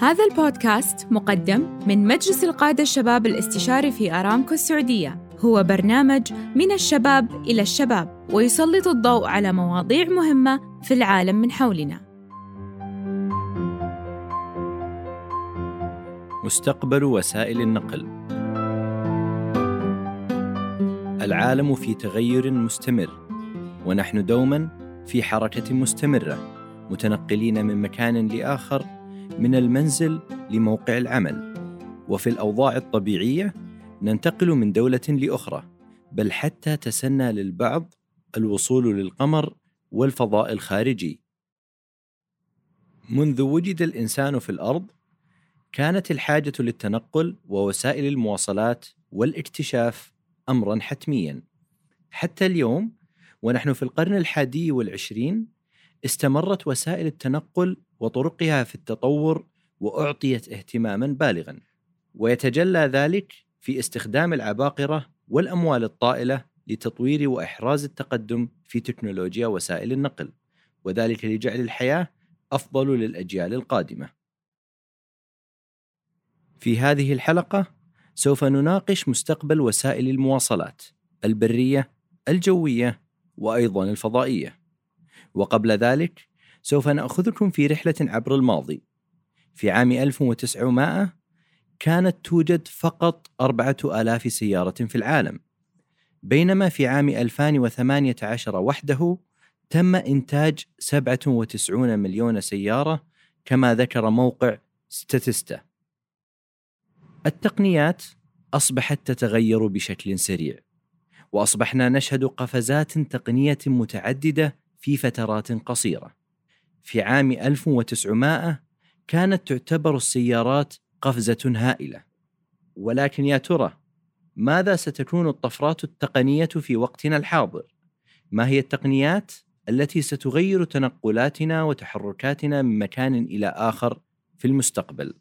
هذا البودكاست مقدم من مجلس القادة الشباب الاستشاري في أرامكو السعودية. هو برنامج من الشباب إلى الشباب ويسلط الضوء على مواضيع مهمة في العالم من حولنا. مستقبل وسائل النقل. العالم في تغير مستمر ونحن دوما في حركة مستمرة متنقلين من مكان لآخر من المنزل لموقع العمل. وفي الأوضاع الطبيعية ننتقل من دولة لأخرى بل حتى تسنى للبعض الوصول للقمر والفضاء الخارجي. منذ وجد الإنسان في الأرض كانت الحاجة للتنقل ووسائل المواصلات والاكتشاف أمرا حتميا. حتى اليوم ونحن في القرن الحادي والعشرين استمرت وسائل التنقل وطرقها في التطور وأعطيت اهتماما بالغا. ويتجلى ذلك في استخدام العباقرة والأموال الطائلة لتطوير وإحراز التقدم في تكنولوجيا وسائل النقل وذلك لجعل الحياة أفضل للأجيال القادمة. في هذه الحلقة سوف نناقش مستقبل وسائل المواصلات البرية الجوية وأيضا الفضائية. وقبل ذلك سوف نأخذكم في رحلة عبر الماضي. في عام 1900 كانت توجد فقط 4000 سيارة في العالم. بينما في عام 2018 وحده تم إنتاج 97 مليون سيارة كما ذكر موقع ستاتستا. التقنيات أصبحت تتغير بشكل سريع وأصبحنا نشهد قفزات تقنية متعددة في فترات قصيرة. في عام 1900 كانت تعتبر السيارات قفزة هائلة ولكن يا ترى ماذا ستكون الطفرات التقنية في وقتنا الحاضر؟ ما هي التقنيات التي ستغير تنقلاتنا وتحركاتنا من مكان إلى آخر في المستقبل؟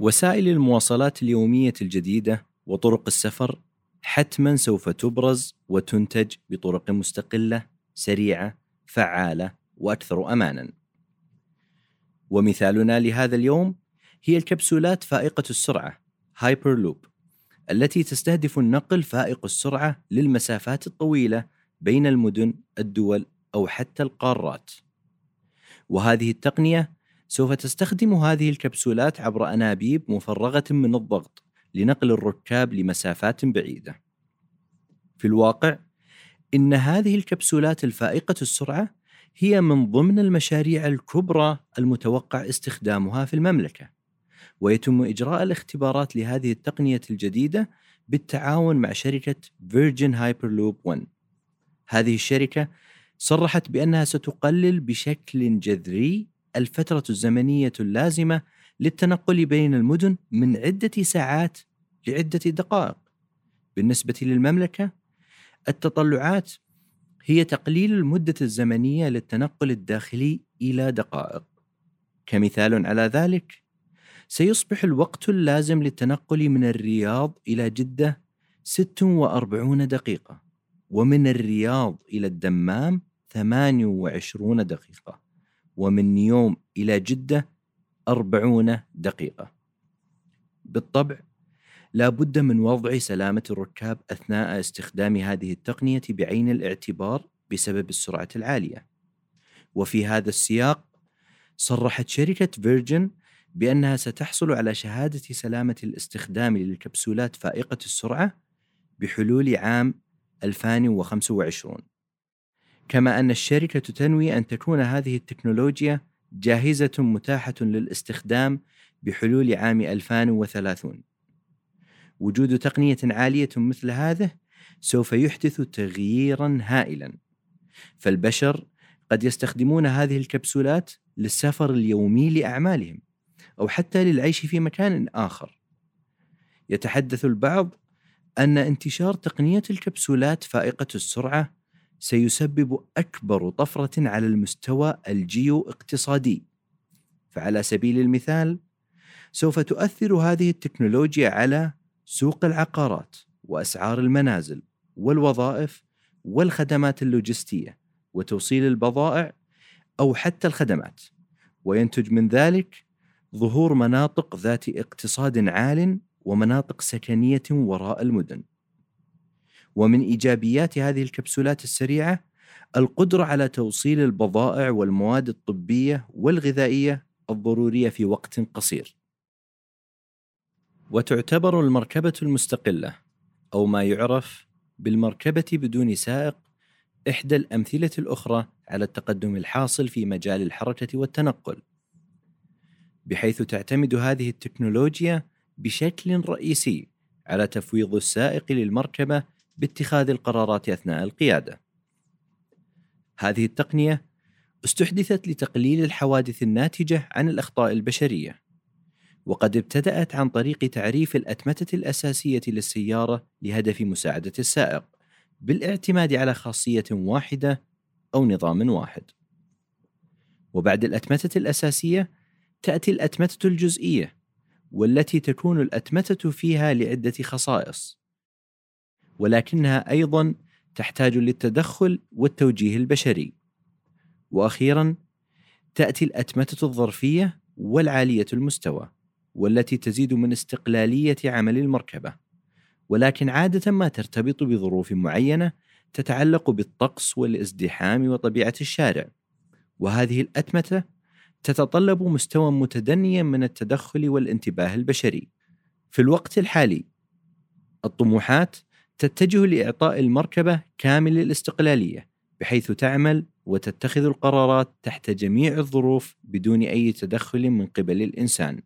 وسائل المواصلات اليومية الجديدة وطرق السفر حتما سوف تبرز وتنتج بطرق مستقلة سريعة فعالة وأكثر أمانا ومثالنا لهذا اليوم هي الكبسولات فائقة السرعة هايبر لوب التي تستهدف النقل فائق السرعة للمسافات الطويلة بين المدن، الدول أو حتى القارات. وهذه التقنية سوف تستخدم هذه الكبسولات عبر أنابيب مفرغة من الضغط لنقل الركاب لمسافات بعيدة. في الواقع إن هذه الكبسولات الفائقة السرعة هي من ضمن المشاريع الكبرى المتوقع استخدامها في المملكة. ويتم إجراء الاختبارات لهذه التقنية الجديدة بالتعاون مع شركة Virgin Hyperloop 1 هذه الشركة صرحت بأنها ستقلل بشكل جذري الفترة الزمنية اللازمة للتنقل بين المدن من عدة ساعات لعدة دقائق. بالنسبة للمملكة، التطلعات هي تقليل المدة الزمنية للتنقل الداخلي إلى دقائق. كمثال على ذلك، سيصبح الوقت اللازم للتنقل من الرياض إلى جدة 46 دقيقة ومن الرياض إلى الدمام 28 دقيقة ومن نيوم إلى جدة 40 دقيقة بالطبع لا بد من وضع سلامة الركاب أثناء استخدام هذه التقنية بعين الاعتبار بسبب السرعة العالية. وفي هذا السياق صرحت شركة فيرجن بأنها ستحصل على شهادة سلامة الاستخدام للكبسولات فائقة السرعة بحلول عام 2025 كما أن الشركة تنوي أن تكون هذه التكنولوجيا جاهزة متاحة للاستخدام بحلول عام 2030 وجود تقنية عالية مثل هذه سوف يحدث تغييرا هائلا فالبشر قد يستخدمون هذه الكبسولات للسفر اليومي لأعمالهم أو حتى للعيش في مكان آخر. يتحدث البعض أن انتشار تقنية الكبسولات فائقة السرعة سيسبب أكبر طفرة على المستوى الجيو اقتصادي. فعلى سبيل المثال، سوف تؤثر هذه التكنولوجيا على سوق العقارات وأسعار المنازل والوظائف والخدمات اللوجستية وتوصيل البضائع أو حتى الخدمات، وينتج من ذلك ظهور مناطق ذات اقتصاد عال ومناطق سكنية وراء المدن. ومن إيجابيات هذه الكبسولات السريعة القدرة على توصيل البضائع والمواد الطبية والغذائية الضرورية في وقت قصير. وتعتبر المركبة المستقلة أو ما يعرف بالمركبة بدون سائق إحدى الأمثلة الأخرى على التقدم الحاصل في مجال الحركة والتنقل. بحيث تعتمد هذه التكنولوجيا بشكل رئيسي على تفويض السائق للمركبة باتخاذ القرارات أثناء القيادة. هذه التقنية استحدثت لتقليل الحوادث الناتجة عن الأخطاء البشرية. وقد ابتدأت عن طريق تعريف الأتمتة الأساسية للسيارة لهدف مساعدة السائق بالاعتماد على خاصية واحدة أو نظام واحد. وبعد الأتمتة الأساسية تأتي الأتمتة الجزئية والتي تكون الأتمتة فيها لعدة خصائص. ولكنها أيضا تحتاج للتدخل والتوجيه البشري. وأخيرا تأتي الأتمتة الظرفية والعالية المستوى. والتي تزيد من استقلالية عمل المركبة ولكن عادة ما ترتبط بظروف معينة تتعلق بالطقس والازدحام وطبيعة الشارع وهذه الأتمتة تتطلب مستوى متدنيا من التدخل والانتباه البشري. في الوقت الحالي الطموحات تتجه لإعطاء المركبة كامل الاستقلالية بحيث تعمل وتتخذ القرارات تحت جميع الظروف بدون أي تدخل من قبل الإنسان.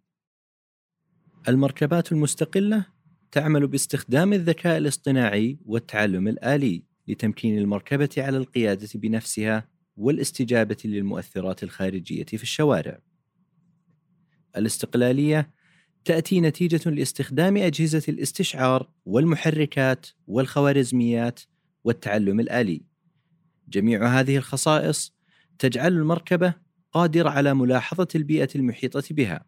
المركبات المستقلة تعمل باستخدام الذكاء الاصطناعي والتعلم الآلي لتمكين المركبة على القيادة بنفسها والاستجابة للمؤثرات الخارجية في الشوارع. الاستقلالية تأتي نتيجة لاستخدام أجهزة الاستشعار والمحركات والخوارزميات والتعلم الآلي. جميع هذه الخصائص تجعل المركبة قادرة على ملاحظة البيئة المحيطة بها،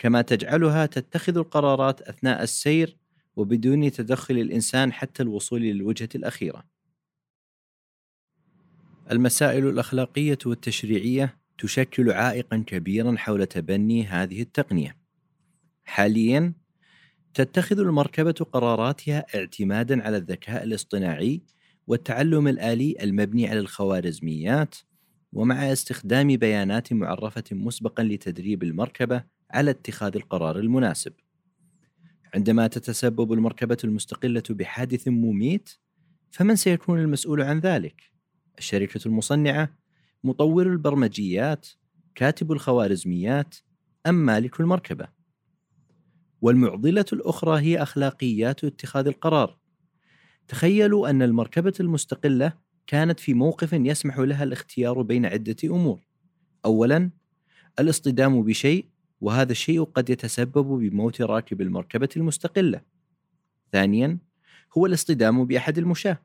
كما تجعلها تتخذ القرارات أثناء السير وبدون تدخل الإنسان حتى الوصول للوجهه الأخيرة. المسائل الأخلاقية والتشريعية تشكل عائقا كبيرا حول تبني هذه التقنية. حاليا تتخذ المركبة قراراتها اعتمادا على الذكاء الاصطناعي والتعلم الآلي المبني على الخوارزميات ومع استخدام بيانات معرفة مسبقا لتدريب المركبة على اتخاذ القرار المناسب. عندما تتسبب المركبة المستقلة بحادث مميت فمن سيكون المسؤول عن ذلك؟ الشركة المصنعة مطور البرمجيات كاتب الخوارزميات أم مالك المركبة والمعضلة الأخرى هي أخلاقيات اتخاذ القرار تخيلوا أن المركبة المستقلة كانت في موقف يسمح لها الاختيار بين عدة أمور أولا الاصطدام بشيء وهذا الشيء قد يتسبب بموت راكب المركبة المستقلة ثانيا هو الاصطدام بأحد المشاة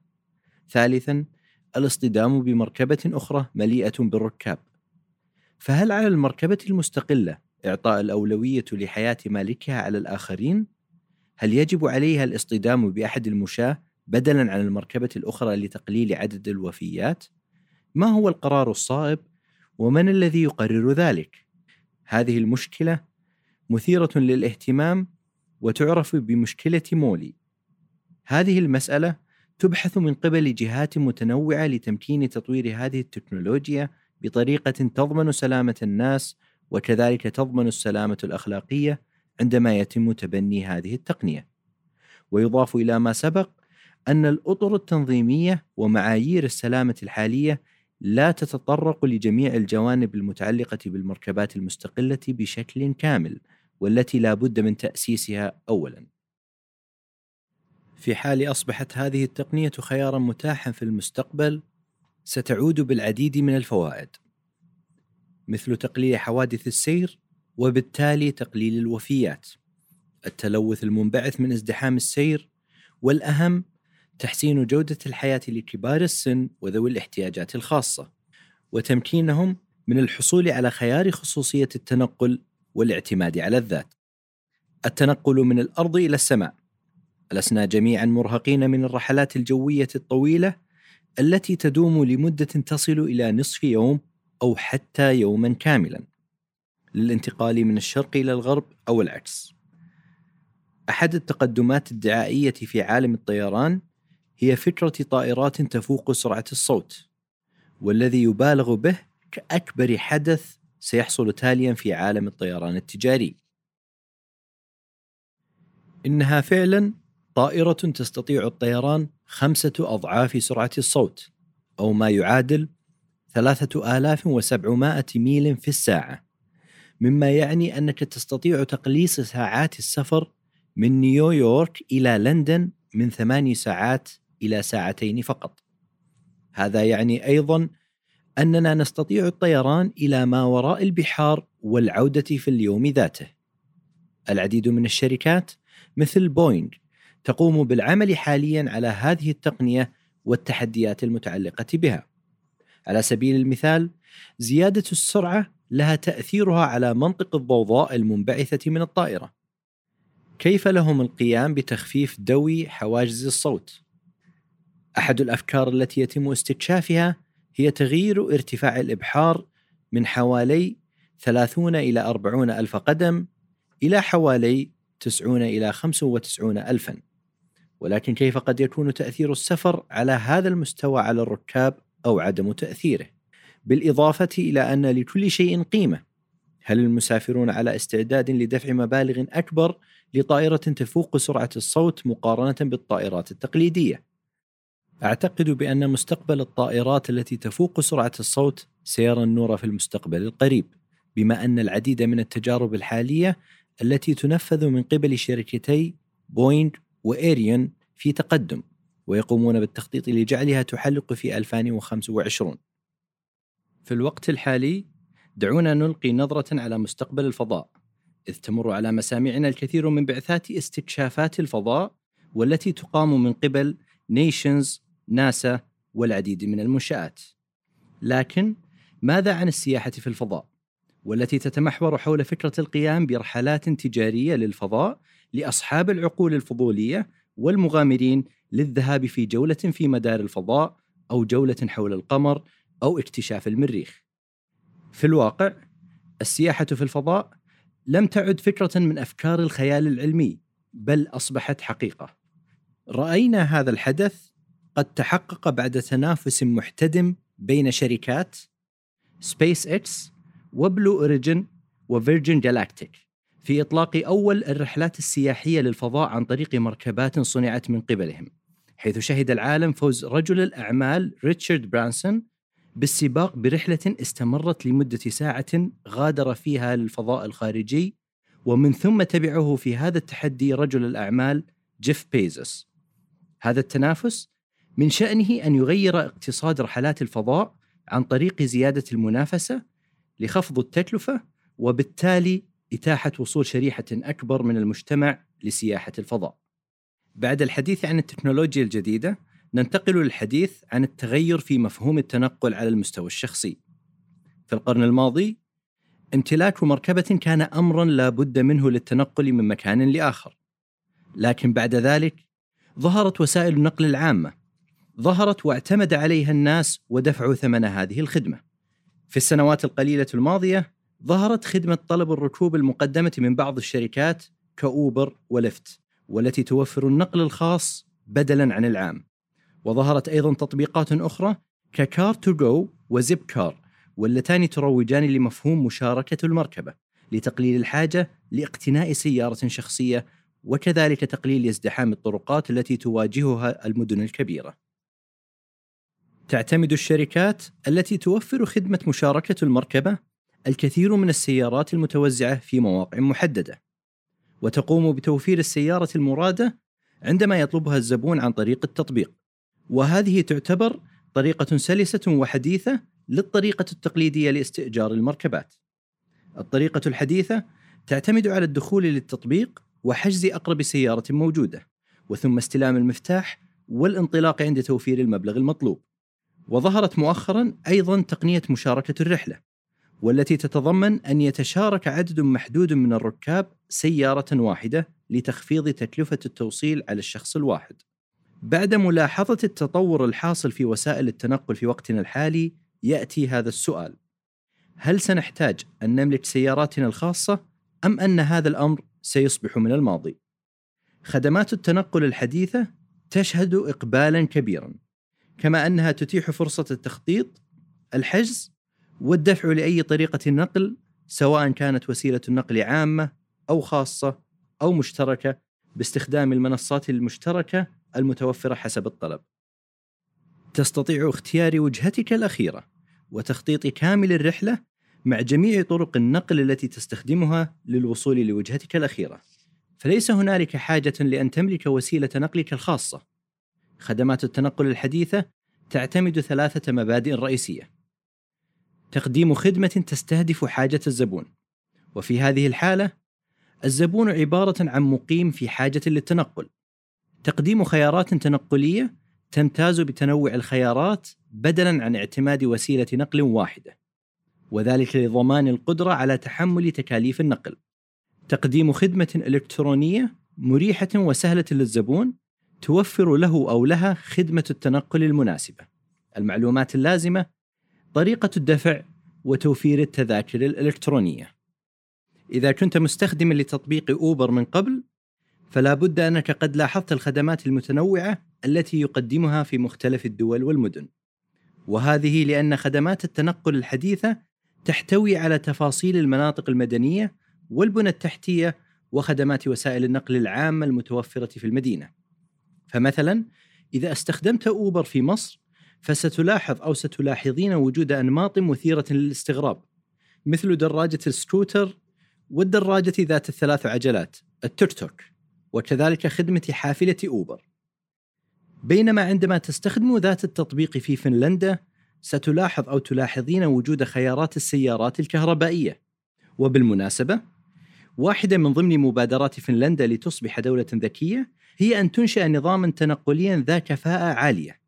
ثالثا الاصطدام بمركبة أخرى مليئة بالركاب. فهل على المركبة المستقلة إعطاء الأولوية لحياة مالكها على الآخرين؟ هل يجب عليها الاصطدام بأحد المشاة بدلاً عن المركبة الأخرى لتقليل عدد الوفيات؟ ما هو القرار الصائب؟ ومن الذي يقرر ذلك؟ هذه المشكلة مثيرة للاهتمام وتعرف بمشكلة مولي. هذه المسألة تبحث من قبل جهات متنوعة لتمكين تطوير هذه التكنولوجيا بطريقة تضمن سلامة الناس وكذلك تضمن السلامة الأخلاقية عندما يتم تبني هذه التقنية. ويضاف إلى ما سبق أن الأطر التنظيمية ومعايير السلامة الحالية لا تتطرق لجميع الجوانب المتعلقة بالمركبات المستقلة بشكل كامل والتي لا بد من تأسيسها اولا. في حال أصبحت هذه التقنية خيارا متاحا في المستقبل ستعود بالعديد من الفوائد مثل تقليل حوادث السير وبالتالي تقليل الوفيات التلوث المنبعث من ازدحام السير والأهم تحسين جودة الحياة لكبار السن وذوي الاحتياجات الخاصة وتمكينهم من الحصول على خيار خصوصية التنقل والاعتماد على الذات التنقل من الأرض إلى السماء لسنا جميعا مرهقين من الرحلات الجوية الطويلة التي تدوم لمدة تصل إلى نصف يوم أو حتى يوما كاملا. للانتقال من الشرق إلى الغرب أو العكس. أحد التقدمات الدعائية في عالم الطيران هي فكرة طائرات تفوق سرعة الصوت، والذي يبالغ به كأكبر حدث سيحصل تاليا في عالم الطيران التجاري. إنها فعلا طائرة تستطيع الطيران خمسة أضعاف سرعة الصوت أو ما يعادل 3700 ميل في الساعة مما يعني أنك تستطيع تقليص ساعات السفر من نيويورك إلى لندن من ثماني ساعات إلى ساعتين فقط هذا يعني أيضا أننا نستطيع الطيران إلى ما وراء البحار والعودة في اليوم ذاته العديد من الشركات مثل بوينغ تقوم بالعمل حاليا على هذه التقنية والتحديات المتعلقة بها. على سبيل المثال، زيادة السرعة لها تأثيرها على منطق الضوضاء المنبعثة من الطائرة. كيف لهم القيام بتخفيف دوي حواجز الصوت؟ أحد الأفكار التي يتم استكشافها هي تغيير ارتفاع الإبحار من حوالي 30 إلى 40 ألف قدم إلى حوالي 90 إلى 95 ألفا. ولكن كيف قد يكون تأثير السفر على هذا المستوى على الركاب أو عدم تأثيره؟ بالإضافة إلى أن لكل شيء قيمة. هل المسافرون على استعداد لدفع مبالغ أكبر لطائرة تفوق سرعة الصوت مقارنة بالطائرات التقليدية؟ أعتقد بأن مستقبل الطائرات التي تفوق سرعة الصوت سيرى النور في المستقبل القريب بما أن العديد من التجارب الحالية التي تنفذ من قبل شركتي بوينغ وإيريون في تقدم ويقومون بالتخطيط لجعلها تحلق في 2025 في الوقت الحالي دعونا نلقي نظرة على مستقبل الفضاء إذ تمر على مسامعنا الكثير من بعثات استكشافات الفضاء والتي تقام من قبل نيشنز، ناسا والعديد من المنشآت لكن ماذا عن السياحة في الفضاء؟ والتي تتمحور حول فكرة القيام برحلات تجارية للفضاء لأصحاب العقول الفضولية والمغامرين للذهاب في جولة في مدار الفضاء أو جولة حول القمر أو اكتشاف المريخ. في الواقع، السياحة في الفضاء لم تعد فكرة من أفكار الخيال العلمي، بل أصبحت حقيقة. رأينا هذا الحدث قد تحقق بعد تنافس محتدم بين شركات SpaceX و Blue Origin و Virgin Galactic في إطلاق أول الرحلات السياحية للفضاء عن طريق مركبات صنعت من قبلهم حيث شهد العالم فوز رجل الأعمال ريتشارد برانسون بالسباق برحلة استمرت لمدة ساعة غادر فيها للفضاء الخارجي ومن ثم تبعه في هذا التحدي رجل الأعمال جيف بيزوس. هذا التنافس من شأنه أن يغير اقتصاد رحلات الفضاء عن طريق زيادة المنافسة لخفض التكلفة وبالتالي إتاحة وصول شريحة أكبر من المجتمع لسياحة الفضاء. بعد الحديث عن التكنولوجيا الجديدة، ننتقل للحديث عن التغير في مفهوم التنقل على المستوى الشخصي. في القرن الماضي، امتلاك مركبة كان أمرا لا بد منه للتنقل من مكان لآخر. لكن بعد ذلك ظهرت وسائل النقل العامة. ظهرت واعتمد عليها الناس ودفعوا ثمن هذه الخدمة. في السنوات القليلة الماضية ظهرت خدمة طلب الركوب المقدمة من بعض الشركات كأوبر ولفت والتي توفر النقل الخاص بدلا عن العام وظهرت أيضا تطبيقات أخرى ك Car2Go و Zipcar واللتان تروجان لمفهوم مشاركة المركبة لتقليل الحاجة لاقتناء سيارة شخصية وكذلك تقليل ازدحام الطرقات التي تواجهها المدن الكبيرة. تعتمد الشركات التي توفر خدمة مشاركة المركبة الكثير من السيارات المتوزعة في مواقع محددة وتقوم بتوفير السيارة المرادة عندما يطلبها الزبون عن طريق التطبيق وهذه تعتبر طريقة سلسة وحديثة للطريقة التقليدية لاستئجار المركبات. الطريقة الحديثة تعتمد على الدخول للتطبيق وحجز أقرب سيارة موجودة، وثم استلام المفتاح والانطلاق عند توفير المبلغ المطلوب. وظهرت مؤخرا أيضا تقنية مشاركة الرحلة، والتي تتضمن أن يتشارك عدد محدود من الركاب سيارة واحدة لتخفيض تكلفة التوصيل على الشخص الواحد. بعد ملاحظة التطور الحاصل في وسائل التنقل في وقتنا الحالي، يأتي هذا السؤال: هل سنحتاج أن نملك سياراتنا الخاصة أم أن هذا الأمر سيصبح من الماضي؟ خدمات التنقل الحديثة تشهد إقبالا كبيرا كما أنها تتيح فرصة التخطيط الحجز والدفع لأي طريقة نقل سواء كانت وسيلة النقل عامة أو خاصة أو مشتركة باستخدام المنصات المشتركة المتوفرة حسب الطلب. تستطيع اختيار وجهتك الأخيرة وتخطيط كامل الرحلة مع جميع طرق النقل التي تستخدمها للوصول لوجهتك الأخيرة. فليس هنالك حاجة لأن تملك وسيلة نقلك الخاصة. خدمات التنقل الحديثة تعتمد ثلاثة مبادئ رئيسية. تقديم خدمة تستهدف حاجة الزبون. وفي هذه الحالة الزبون عبارة عن مقيم في حاجة للتنقل. تقديم خيارات تنقلية تمتاز بتنوع الخيارات بدلا عن اعتماد وسيلة نقل واحدة. وذلك لضمان القدرة على تحمل تكاليف النقل. تقديم خدمة إلكترونية مريحة وسهلة للزبون توفر له أو لها خدمة التنقل المناسبة. المعلومات اللازمة طريقة الدفع وتوفير التذاكر الإلكترونية. إذا كنت مستخدما لتطبيق أوبر من قبل فلا بد أنك قد لاحظت الخدمات المتنوعة التي يقدمها في مختلف الدول والمدن وهذه لأن خدمات التنقل الحديثة تحتوي على تفاصيل المناطق المدنية والبنى التحتية وخدمات وسائل النقل العامة المتوفرة في المدينة فمثلا إذا استخدمت أوبر في مصر فستلاحظ أو ستلاحظين وجود أنماط مثيرة للاستغراب مثل دراجة السكوتر والدراجة ذات الثلاث عجلات التوك توك وكذلك خدمة حافلة أوبر. بينما عندما تستخدم ذات التطبيق في فنلندا ستلاحظ أو تلاحظين وجود خيارات السيارات الكهربائية. وبالمناسبة واحدة من ضمن مبادرات فنلندا لتصبح دولة ذكية هي أن تنشئ نظاما تنقليا ذا كفاءة عالية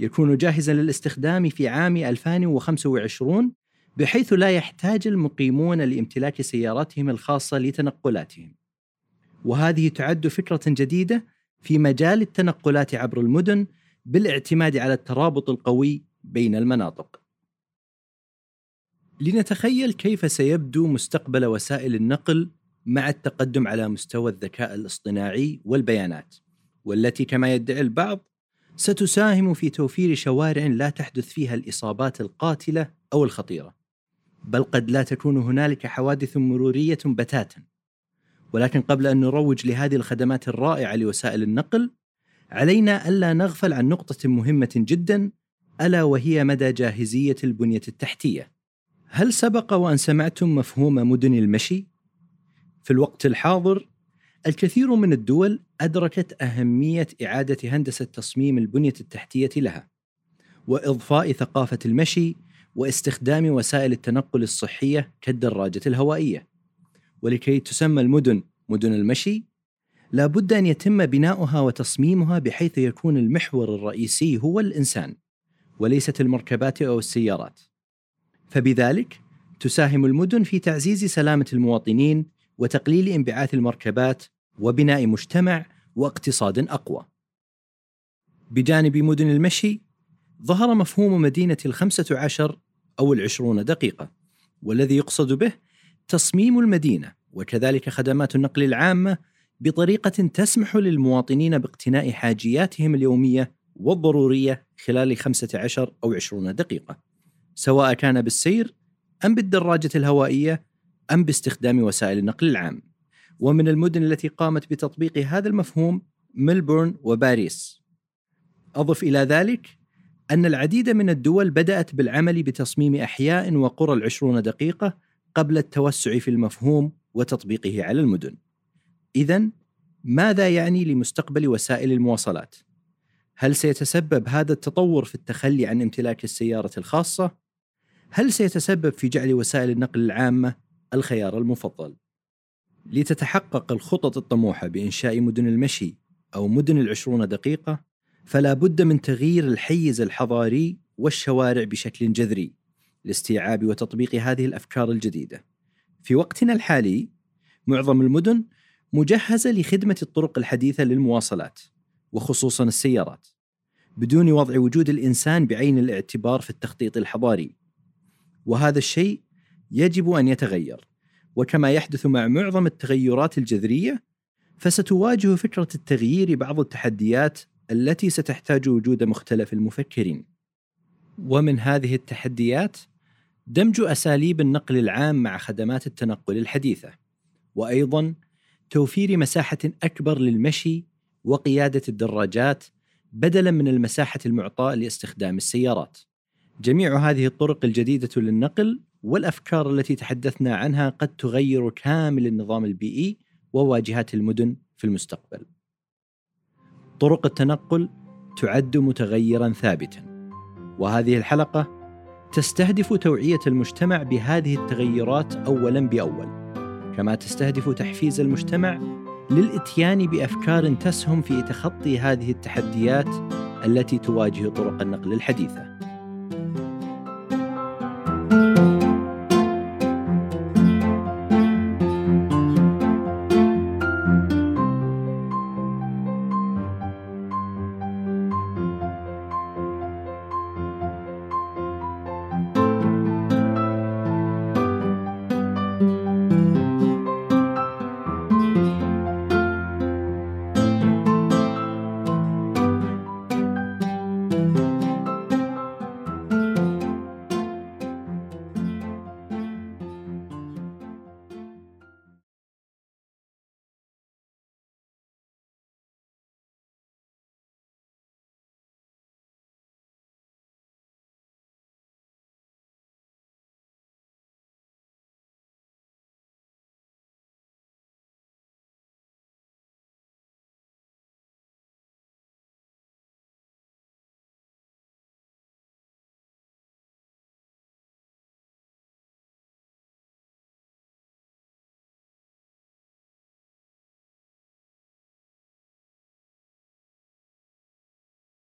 يكون جاهزا للاستخدام في عام 2025 بحيث لا يحتاج المقيمون لامتلاك سياراتهم الخاصة لتنقلاتهم وهذه تعد فكرة جديدة في مجال التنقلات عبر المدن بالاعتماد على الترابط القوي بين المناطق. لنتخيل كيف سيبدو مستقبل وسائل النقل مع التقدم على مستوى الذكاء الاصطناعي والبيانات، والتي كما يدعي البعض ستساهم في توفير شوارع لا تحدث فيها الإصابات القاتلة أو الخطيرة. بل قد لا تكون هنالك حوادث مرورية بتاتا. ولكن قبل أن نروج لهذه الخدمات الرائعة لوسائل النقل علينا ألا نغفل عن نقطة مهمة جدا ألا وهي مدى جاهزية البنية التحتية. هل سبق وأن سمعتم مفهوم مدن المشي؟ في الوقت الحاضر الكثير من الدول أدركت أهمية إعادة هندسة تصميم البنية التحتية لها وإضفاء ثقافة المشي واستخدام وسائل التنقل الصحية كالدراجة الهوائية. ولكي تسمى المدن مدن المشي لا بد أن يتم بناؤها وتصميمها بحيث يكون المحور الرئيسي هو الإنسان وليست المركبات أو السيارات. فبذلك تساهم المدن في تعزيز سلامة المواطنين وتقليل انبعاث المركبات وبناء مجتمع واقتصاد أقوى. بجانب مدن المشي ظهر مفهوم مدينة الخمسة عشر أو العشرون دقيقة والذي يقصد به تصميم المدينة وكذلك خدمات النقل العامة بطريقة تسمح للمواطنين باقتناء حاجياتهم اليومية والضرورية خلال 15 أو 20 دقيقة سواء كان بالسير أم بالدراجة الهوائية أم باستخدام وسائل النقل العام ومن المدن التي قامت بتطبيق هذا المفهوم ملبورن وباريس أضف إلى ذلك أن العديد من الدول بدأت بالعمل بتصميم أحياء وقرى العشرون دقيقة قبل التوسع في المفهوم وتطبيقه على المدن. إذا ماذا يعني لمستقبل وسائل المواصلات؟ هل سيتسبب هذا التطور في التخلي عن امتلاك السيارة الخاصة؟ هل سيتسبب في جعل وسائل النقل العامة الخيار المفضل؟ لتتحقق الخطط الطموحة بإنشاء مدن المشي أو مدن العشرون دقيقة فلا بد من تغيير الحيز الحضاري والشوارع بشكل جذري لاستيعاب وتطبيق هذه الأفكار الجديدة. في وقتنا الحالي معظم المدن مجهزة لخدمة الطرق الحديثة للمواصلات وخصوصا السيارات بدون وضع وجود الإنسان بعين الاعتبار في التخطيط الحضاري. وهذا الشيء يجب أن يتغير وكما يحدث مع معظم التغيرات الجذرية فستواجه فكرة التغيير بعض التحديات التي ستحتاج وجود مختلف المفكرين. ومن هذه التحديات دمج أساليب النقل العام مع خدمات التنقل الحديثة وأيضا توفير مساحة أكبر للمشي وقيادة الدراجات بدلا من المساحة المعطاة لاستخدام السيارات. جميع هذه الطرق الجديدة للنقل والأفكار التي تحدثنا عنها قد تغير كامل النظام البيئي وواجهات المدن في المستقبل. طرق التنقل تعد متغيرا ثابتا وهذه الحلقة تستهدف توعية المجتمع بهذه التغيرات اولا بأول كما تستهدف تحفيز المجتمع للإتيان بأفكار تسهم في تخطي هذه التحديات التي تواجه طرق النقل الحديثة